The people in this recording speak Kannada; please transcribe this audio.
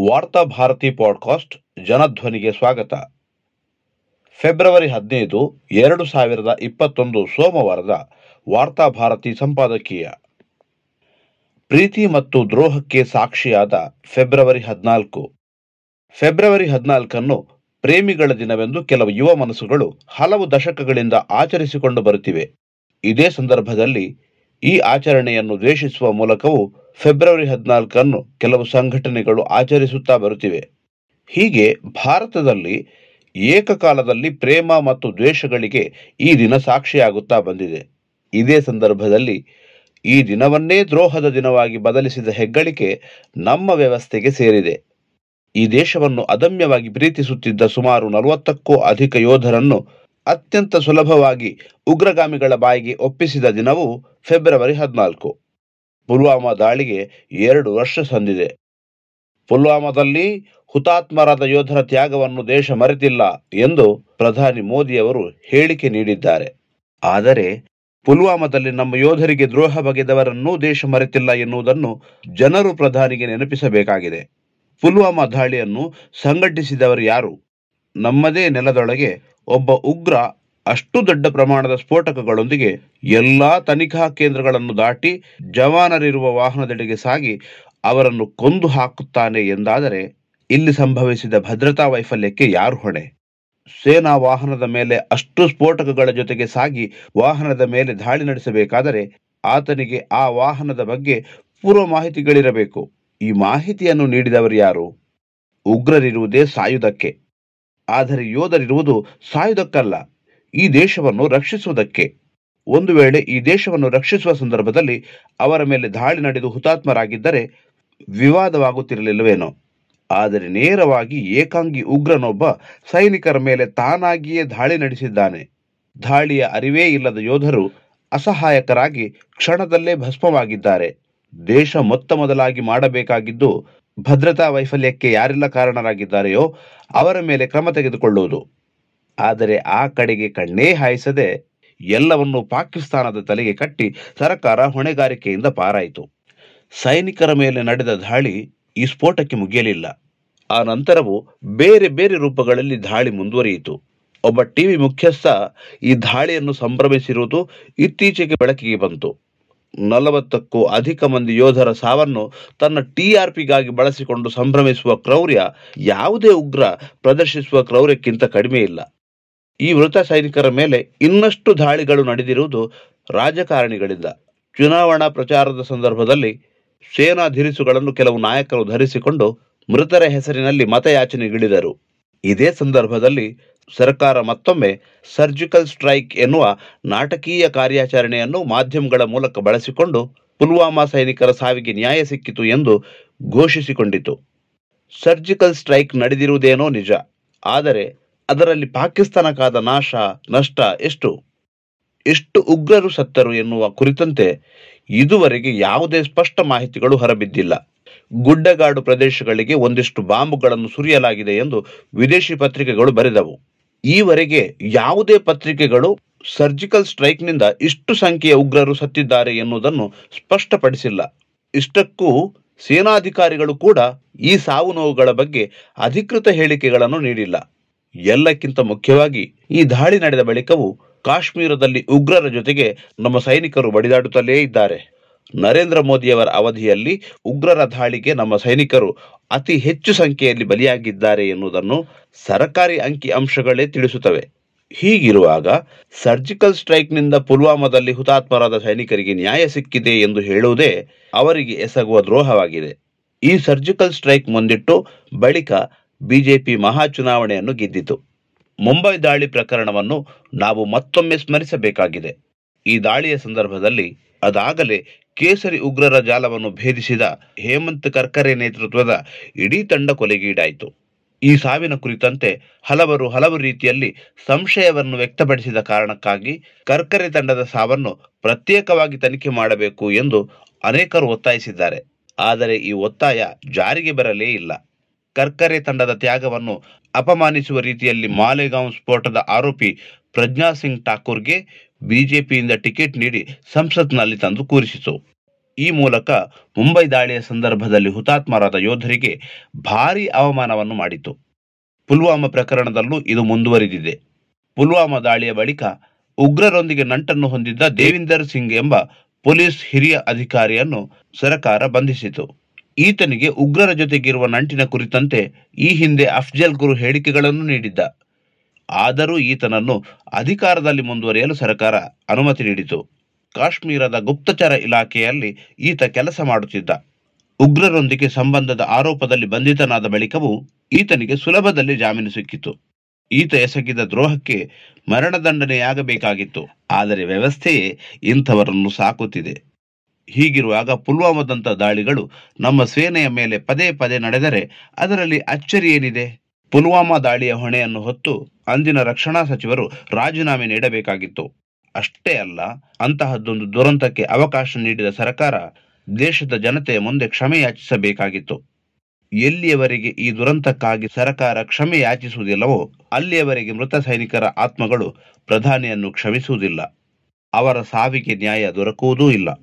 ವಾರ್ತಾ ಭಾರತಿ ಪಾಡ್ಕಾಸ್ಟ್ ಜನಧ್ವನಿಗೆ ಸ್ವಾಗತ. ಫೆಬ್ರವರಿ ಹದಿನೈದು, ಎರಡು ಸಾವಿರದ ಇಪ್ಪತ್ತೊಂದು ಸೋಮವಾರದ ವಾರ್ತಾ ಭಾರತಿ ಸಂಪಾದಕೀಯ. ಪ್ರೀತಿ ಮತ್ತು ದ್ರೋಹಕ್ಕೆ ಸಾಕ್ಷಿಯಾದ ಫೆಬ್ರವರಿ ಹದಿನಾಲ್ಕು. ಫೆಬ್ರವರಿ ಹದಿನಾಲ್ಕನ್ನು ಪ್ರೇಮಿಗಳ ದಿನವೆಂದು ಕೆಲವು ಯುವ ಮನಸ್ಸುಗಳು ಹಲವು ದಶಕಗಳಿಂದ ಆಚರಿಸಿಕೊಂಡು ಬರುತ್ತಿವೆ. ಇದೇ ಸಂದರ್ಭದಲ್ಲಿ ಈ ಆಚರಣೆಯನ್ನು ದ್ವೇಷಿಸುವ ಮೂಲಕವೂ ಫೆಬ್ರವರಿ ಹದಿನಾಲ್ಕನ್ನು ಕೆಲವು ಸಂಘಟನೆಗಳು ಆಚರಿಸುತ್ತಾ ಬರುತ್ತಿವೆ. ಹೀಗೆ ಭಾರತದಲ್ಲಿ ಏಕಕಾಲದಲ್ಲಿ ಪ್ರೇಮ ಮತ್ತು ದ್ವೇಷಗಳಿಗೆ ಈ ದಿನ ಸಾಕ್ಷಿಯಾಗುತ್ತಾ ಬಂದಿದೆ. ಇದೇ ಸಂದರ್ಭದಲ್ಲಿ ಈ ದಿನವನ್ನೇ ದ್ರೋಹದ ದಿನವಾಗಿ ಬದಲಿಸಿದ ಹೆಗ್ಗಳಿಕೆ ನಮ್ಮ ವ್ಯವಸ್ಥೆಗೆ ಸೇರಿದೆ. ಈ ದೇಶವನ್ನು ಅದಮ್ಯವಾಗಿ ಪ್ರೀತಿಸುತ್ತಿದ್ದ ಸುಮಾರು ನಲವತ್ತಕ್ಕೂ ಅಧಿಕ ಯೋಧರನ್ನು ಅತ್ಯಂತ ಸುಲಭವಾಗಿ ಉಗ್ರಗಾಮಿಗಳ ಬಾಯಿಗೆ ಒಪ್ಪಿಸಿದ ದಿನವು ಫೆಬ್ರವರಿ ಹದಿನಾಲ್ಕು. ಪುಲ್ವಾಮಾ ದಾಳಿಗೆ ಎರಡು ವರ್ಷ ಸಂದಿದೆ. ಪುಲ್ವಾಮಾದಲ್ಲಿ ಹುತಾತ್ಮರಾದ ಯೋಧರ ತ್ಯಾಗವನ್ನು ದೇಶ ಮರೆತಿಲ್ಲ ಎಂದು ಪ್ರಧಾನಿ ಮೋದಿಯವರು ಹೇಳಿಕೆ ನೀಡಿದ್ದಾರೆ. ಆದರೆ ಪುಲ್ವಾಮಾದಲ್ಲಿ ನಮ್ಮ ಯೋಧರಿಗೆ ದ್ರೋಹ ಬಗೆದವರನ್ನೂ ದೇಶ ಮರೆತಿಲ್ಲ ಎನ್ನುವುದನ್ನು ಜನರು ಪ್ರಧಾನಿಗೆ ನೆನಪಿಸಬೇಕಾಗಿದೆ. ಪುಲ್ವಾಮಾ ದಾಳಿಯನ್ನು ಸಂಘಟಿಸಿದವರು ಯಾರು? ನಮ್ಮದೇ ನೆಲದೊಳಗೆ ಒಬ್ಬ ಉಗ್ರ ಅಷ್ಟು ದೊಡ್ಡ ಪ್ರಮಾಣದ ಸ್ಫೋಟಕಗಳೊಂದಿಗೆ ಎಲ್ಲಾ ತನಿಖಾ ಕೇಂದ್ರಗಳನ್ನು ದಾಟಿ ಜವಾನರಿರುವ ವಾಹನದೆಡೆಗೆ ಸಾಗಿ ಅವರನ್ನು ಕೊಂದು ಹಾಕುತ್ತಾನೆ ಎಂದಾದರೆ ಇಲ್ಲಿ ಸಂಭವಿಸಿದ ಭದ್ರತಾ ವೈಫಲ್ಯಕ್ಕೆ ಯಾರು ಹೊಣೆ? ಸೇನಾ ವಾಹನದ ಮೇಲೆ ಅಷ್ಟು ಸ್ಫೋಟಕಗಳ ಜೊತೆಗೆ ಸಾಗಿ ವಾಹನದ ಮೇಲೆ ದಾಳಿ ನಡೆಸಬೇಕಾದರೆ ಆತನಿಗೆ ಆ ವಾಹನದ ಬಗ್ಗೆ ಪೂರ್ವ ಮಾಹಿತಿಗಳಿರಬೇಕು. ಈ ಮಾಹಿತಿಯನ್ನು ನೀಡಿದವರು ಯಾರು? ಉಗ್ರರಿರುವುದೇ ಸಾಯುಧಕ್ಕೆ. ಆದರೆ ಯೋಧರಿರುವುದು ಸಾಯುವುದಕ್ಕಲ್ಲ ಈ ದೇಶವನ್ನು ರಕ್ಷಿಸುವುದಕ್ಕೆ. ಒಂದು ವೇಳೆ ಈ ದೇಶವನ್ನು ರಕ್ಷಿಸುವ ಸಂದರ್ಭದಲ್ಲಿ ಅವರ ಮೇಲೆ ದಾಳಿ ನಡೆದು ಹುತಾತ್ಮರಾಗಿದ್ದರೆ ವಿವಾದವಾಗುತ್ತಿರಲಿಲ್ಲವೇನೋ. ಆದರೆ ನೇರವಾಗಿ ಏಕಾಂಗಿ ಉಗ್ರನೊಬ್ಬ ಸೈನಿಕರ ಮೇಲೆ ತಾನಾಗಿಯೇ ದಾಳಿ ನಡೆಸಿದ್ದಾನೆ. ದಾಳಿಯ ಅರಿವೇ ಇಲ್ಲದ ಯೋಧರು ಅಸಹಾಯಕರಾಗಿ ಕ್ಷಣದಲ್ಲೇ ಭಸ್ಮವಾಗಿದ್ದಾರೆ. ದೇಶ ಮೊತ್ತ ಮೊದಲಾಗಿ ಮಾಡಬೇಕಾಗಿದ್ದು ಭದ್ರತಾ ವೈಫಲ್ಯಕ್ಕೆ ಯಾರೆಲ್ಲ ಕಾರಣರಾಗಿದ್ದಾರೆಯೋ ಅವರ ಮೇಲೆ ಕ್ರಮ ತೆಗೆದುಕೊಳ್ಳುವುದು. ಆದರೆ ಆ ಕಡೆಗೆ ಕಣ್ಣೇ ಹಾಯಿಸದೆ ಎಲ್ಲವನ್ನು ಪಾಕಿಸ್ತಾನದ ತಲೆಗೆ ಕಟ್ಟಿ ಸರ್ಕಾರ ಹೊಣೆಗಾರಿಕೆಯಿಂದ ಪಾರಾಯಿತು. ಸೈನಿಕರ ಮೇಲೆ ನಡೆದ ದಾಳಿ ಈ ಸ್ಫೋಟಕ್ಕೆ ಮುಗಿಯಲಿಲ್ಲ. ಆ ನಂತರವೂ ಬೇರೆ ಬೇರೆ ರೂಪಗಳಲ್ಲಿ ದಾಳಿ ಮುಂದುವರಿಯಿತು. ಒಬ್ಬ ಟಿವಿ ಮುಖ್ಯಸ್ಥ ಈ ದಾಳಿಯನ್ನು ಸಂಭ್ರಮಿಸಿರುವುದು ಇತ್ತೀಚೆಗೆ ಬೆಳಕಿಗೆ ಬಂತು. ನಲವತ್ತಕ್ಕೂ ಅಧಿಕ ಮಂದಿ ಯೋಧರ ಸಾವನ್ನು ತನ್ನ ಟಿಆರ್ಪಿಗಾಗಿ ಬಳಸಿಕೊಂಡು ಸಂಭ್ರಮಿಸುವ ಕ್ರೌರ್ಯ ಯಾವುದೇ ಉಗ್ರ ಪ್ರದರ್ಶಿಸುವ ಕ್ರೌರ್ಯಕ್ಕಿಂತ ಕಡಿಮೆ ಇಲ್ಲ. ಈ ಮೃತ ಸೈನಿಕರ ಮೇಲೆ ಇನ್ನಷ್ಟು ದಾಳಿಗಳು ನಡೆದಿರುವುದು ರಾಜಕಾರಣಿಗಳಿಂದ. ಚುನಾವಣಾ ಪ್ರಚಾರದ ಸಂದರ್ಭದಲ್ಲಿ ಸೇನಾ ಧಿರಿಸುಗಳನ್ನು ಕೆಲವು ನಾಯಕರು ಧರಿಸಿಕೊಂಡು ಮೃತರ ಹೆಸರಿನಲ್ಲಿ ಮತಯಾಚನೆಗಿಳಿದರು. ಇದೇ ಸಂದರ್ಭದಲ್ಲಿ ಸರ್ಕಾರ ಮತ್ತೊಮ್ಮೆ ಸರ್ಜಿಕಲ್ ಸ್ಟ್ರೈಕ್ ಎನ್ನುವ ನಾಟಕೀಯ ಕಾರ್ಯಾಚರಣೆಯನ್ನು ಮಾಧ್ಯಮಗಳ ಮೂಲಕ ಬಳಸಿಕೊಂಡು ಪುಲ್ವಾಮಾ ಸೈನಿಕರ ಸಾವಿಗೆ ನ್ಯಾಯ ಸಿಕ್ಕಿತು ಎಂದು ಘೋಷಿಸಿಕೊಂಡಿತು. ಸರ್ಜಿಕಲ್ ಸ್ಟ್ರೈಕ್ ನಡೆದಿರುವುದೇನೋ ನಿಜ, ಆದರೆ ಅದರಲ್ಲಿ ಪಾಕಿಸ್ತಾನಕ್ಕಾದ ನಾಶ, ನಷ್ಟ ಎಷ್ಟು? ಎಷ್ಟು ಉಗ್ರರು ಸತ್ತರು ಎನ್ನುವ ಕುರಿತಂತೆ ಇದುವರೆಗೆ ಯಾವುದೇ ಸ್ಪಷ್ಟ ಮಾಹಿತಿಗಳು ಹೊರಬಿದ್ದಿಲ್ಲ. ಗುಡ್ಡಗಾಡು ಪ್ರದೇಶಗಳಿಗೆ ಒಂದಿಷ್ಟು ಬಾಂಬುಗಳನ್ನು ಸುರಿಯಲಾಗಿದೆ ಎಂದು ವಿದೇಶಿ ಪತ್ರಿಕೆಗಳು ಬರೆದವು. ಈವರೆಗೆ ಯಾವುದೇ ಪತ್ರಿಕೆಗಳು ಸರ್ಜಿಕಲ್ ಸ್ಟ್ರೈಕ್ನಿಂದ ಇಷ್ಟು ಸಂಖ್ಯೆಯ ಉಗ್ರರು ಸತ್ತಿದ್ದಾರೆ ಎನ್ನುವುದನ್ನು ಸ್ಪಷ್ಟಪಡಿಸಿಲ್ಲ. ಇಷ್ಟಕ್ಕೂ ಸೇನಾಧಿಕಾರಿಗಳು ಕೂಡ ಈ ಸಾವು ನೋವುಗಳ ಬಗ್ಗೆ ಅಧಿಕೃತ ಹೇಳಿಕೆಗಳನ್ನು ನೀಡಿಲ್ಲ. ಎಲ್ಲಕ್ಕಿಂತ ಮುಖ್ಯವಾಗಿ ಈ ದಾಳಿ ನಡೆದ ಬಳಿಕವೂ ಕಾಶ್ಮೀರದಲ್ಲಿ ಉಗ್ರರ ಜೊತೆಗೆ ನಮ್ಮ ಸೈನಿಕರು ಬಡಿದಾಡುತ್ತಲೇ ಇದ್ದಾರೆ. ನರೇಂದ್ರ ಮೋದಿಯವರ ಅವಧಿಯಲ್ಲಿ ಉಗ್ರರ ದಾಳಿಗೆ ನಮ್ಮ ಸೈನಿಕರು ಅತಿ ಹೆಚ್ಚು ಸಂಖ್ಯೆಯಲ್ಲಿ ಬಲಿಯಾಗಿದ್ದಾರೆ ಎನ್ನುವುದನ್ನು ಸರ್ಕಾರಿ ಅಂಕಿ ಅಂಶಗಳೇ ತಿಳಿಸುತ್ತವೆ. ಹೀಗಿರುವಾಗ ಸರ್ಜಿಕಲ್ ಸ್ಟ್ರೈಕ್ನಿಂದ ಪುಲ್ವಾಮಾದಲ್ಲಿ ಹುತಾತ್ಮರಾದ ಸೈನಿಕರಿಗೆ ನ್ಯಾಯ ಸಿಕ್ಕಿದೆ ಎಂದು ಹೇಳುವುದೇ ಅವರಿಗೆ ಎಸಗುವ ದ್ರೋಹವಾಗಿದೆ. ಈ ಸರ್ಜಿಕಲ್ ಸ್ಟ್ರೈಕ್ ಮುಂದಿಟ್ಟು ಬಳಿಕ ಬಿಜೆಪಿ ಮಹಾಚುನಾವಣೆಯನ್ನು ಗೆದ್ದಿತು. ಮುಂಬೈ ದಾಳಿ ಪ್ರಕರಣವನ್ನು ನಾವು ಮತ್ತೊಮ್ಮೆ ಸ್ಮರಿಸಬೇಕಾಗಿದೆ. ಈ ದಾಳಿಯ ಸಂದರ್ಭದಲ್ಲಿ ಅದಾಗಲೇ ಕೇಸರಿ ಉಗ್ರರ ಜಾಲವನ್ನು ಭೇದಿಸಿದ ಹೇಮಂತ್ ಕರ್ಕರೆ ನೇತೃತ್ವದ ಇಡೀ ತಂಡ ಕೊಲೆಗೀಡಾಯಿತು. ಈ ಸಾವಿನ ಕುರಿತಂತೆ ಹಲವರು ಹಲವು ರೀತಿಯಲ್ಲಿ ಸಂಶಯವನ್ನು ವ್ಯಕ್ತಪಡಿಸಿದ ಕಾರಣಕ್ಕಾಗಿ ಕರ್ಕರೆ ತಂಡದ ಸಾವನ್ನು ಪ್ರತ್ಯೇಕವಾಗಿ ತನಿಖೆ ಮಾಡಬೇಕು ಎಂದು ಅನೇಕರು ಒತ್ತಾಯಿಸಿದ್ದಾರೆ. ಆದರೆ ಈ ಒತ್ತಾಯ ಜಾರಿಗೆ ಬರಲೇ ಇಲ್ಲ. ಕರ್ಕರೆ ತಂಡದ ತ್ಯಾಗವನ್ನು ಅಪಮಾನಿಸುವ ರೀತಿಯಲ್ಲಿ ಮಾಲೆಗಾಂವ್ ಸ್ಫೋಟದ ಆರೋಪಿ ಪ್ರಜ್ಞಾ ಸಿಂಗ್ ಠಾಕೂರ್ಗೆ ಬಿಜೆಪಿಯಿಂದ ಟಿಕೆಟ್ ನೀಡಿ ಸಂಸತ್ನಲ್ಲಿ ತಂದು ಕೂರಿಸಿತು. ಈ ಮೂಲಕ ಮುಂಬೈ ದಾಳಿಯ ಸಂದರ್ಭದಲ್ಲಿ ಹುತಾತ್ಮರಾದ ಯೋಧರಿಗೆ ಭಾರೀ ಅವಮಾನವನ್ನು ಮಾಡಿತು. ಪುಲ್ವಾಮಾ ಪ್ರಕರಣದಲ್ಲೂ ಇದು ಮುಂದುವರಿದಿದೆ. ಪುಲ್ವಾಮಾ ದಾಳಿಯ ಬಳಿಕ ಉಗ್ರರೊಂದಿಗೆ ನಂಟನ್ನು ಹೊಂದಿದ್ದ ದೇವಿಂದರ್ ಸಿಂಗ್ ಎಂಬ ಪೊಲೀಸ್ ಹಿರಿಯ ಅಧಿಕಾರಿಯನ್ನು ಸರ್ಕಾರ ಬಂಧಿಸಿತು. ಈತನಿಗೆ ಉಗ್ರರ ಜೊತೆಗಿರುವ ನಂಟಿನ ಕುರಿತಂತೆ ಈ ಹಿಂದೆ ಅಫ್ಜಲ್ ಗುರು ಹೇಳಿಕೆಗಳನ್ನು ನೀಡಿದ್ದ. ಆದರೂ ಈತನನ್ನು ಅಧಿಕಾರದಲ್ಲಿ ಮುಂದುವರಿಯಲು ಸರ್ಕಾರ ಅನುಮತಿ ನೀಡಿತು. ಕಾಶ್ಮೀರದ ಗುಪ್ತಚರ ಇಲಾಖೆಯಲ್ಲಿ ಈತ ಕೆಲಸ ಮಾಡುತ್ತಿದ್ದ. ಉಗ್ರರೊಂದಿಗೆ ಸಂಬಂಧದ ಆರೋಪದಲ್ಲಿ ಬಂಧಿತನಾದ ಬಳಿಕವೂ ಈತನಿಗೆ ಸುಲಭದಲ್ಲಿ ಜಾಮೀನು ಸಿಕ್ಕಿತು. ಈತ ಎಸಗಿದ ದ್ರೋಹಕ್ಕೆ ಮರಣದಂಡನೆಯಾಗಬೇಕಾಗಿತ್ತು. ಆದರೆ ವ್ಯವಸ್ಥೆಯೇ ಇಂಥವರನ್ನು ಸಾಕುತ್ತಿದೆ. ಹೀಗಿರುವಾಗ ಪುಲ್ವಾಮಾದಂಥ ದಾಳಿಗಳು ನಮ್ಮ ಸೇನೆಯ ಮೇಲೆ ಪದೇ ಪದೇ ನಡೆದರೆ ಅದರಲ್ಲಿ ಅಚ್ಚರಿ ಏನಿದೆ? ಪುಲ್ವಾಮಾ ದಾಳಿಯ ಹೊಣೆಯನ್ನು ಹೊತ್ತು ಅಂದಿನ ರಕ್ಷಣಾ ಸಚಿವರು ರಾಜೀನಾಮೆ ನೀಡಬೇಕಾಗಿತ್ತು. ಅಷ್ಟೇ ಅಲ್ಲ, ಅಂತಹದ್ದೊಂದು ದುರಂತಕ್ಕೆ ಅವಕಾಶ ನೀಡಿದ ಸರ್ಕಾರ ದೇಶದ ಜನತೆಯ ಮುಂದೆ ಕ್ಷಮೆ ಯಾಚಿಸಬೇಕಾಗಿತ್ತು. ಎಲ್ಲಿಯವರೆಗೆ ಈ ದುರಂತಕ್ಕಾಗಿ ಸರ್ಕಾರ ಕ್ಷಮೆ ಯಾಚಿಸುವುದಿಲ್ಲವೋ ಅಲ್ಲಿಯವರೆಗೆ ಮೃತ ಸೈನಿಕರ ಆತ್ಮಗಳು ಪ್ರಧಾನಿಯನ್ನು ಕ್ಷಮಿಸುವುದಿಲ್ಲ. ಅವರ ಸಾವಿಗೆ ನ್ಯಾಯ ದೊರಕುವುದೂ ಇಲ್ಲ.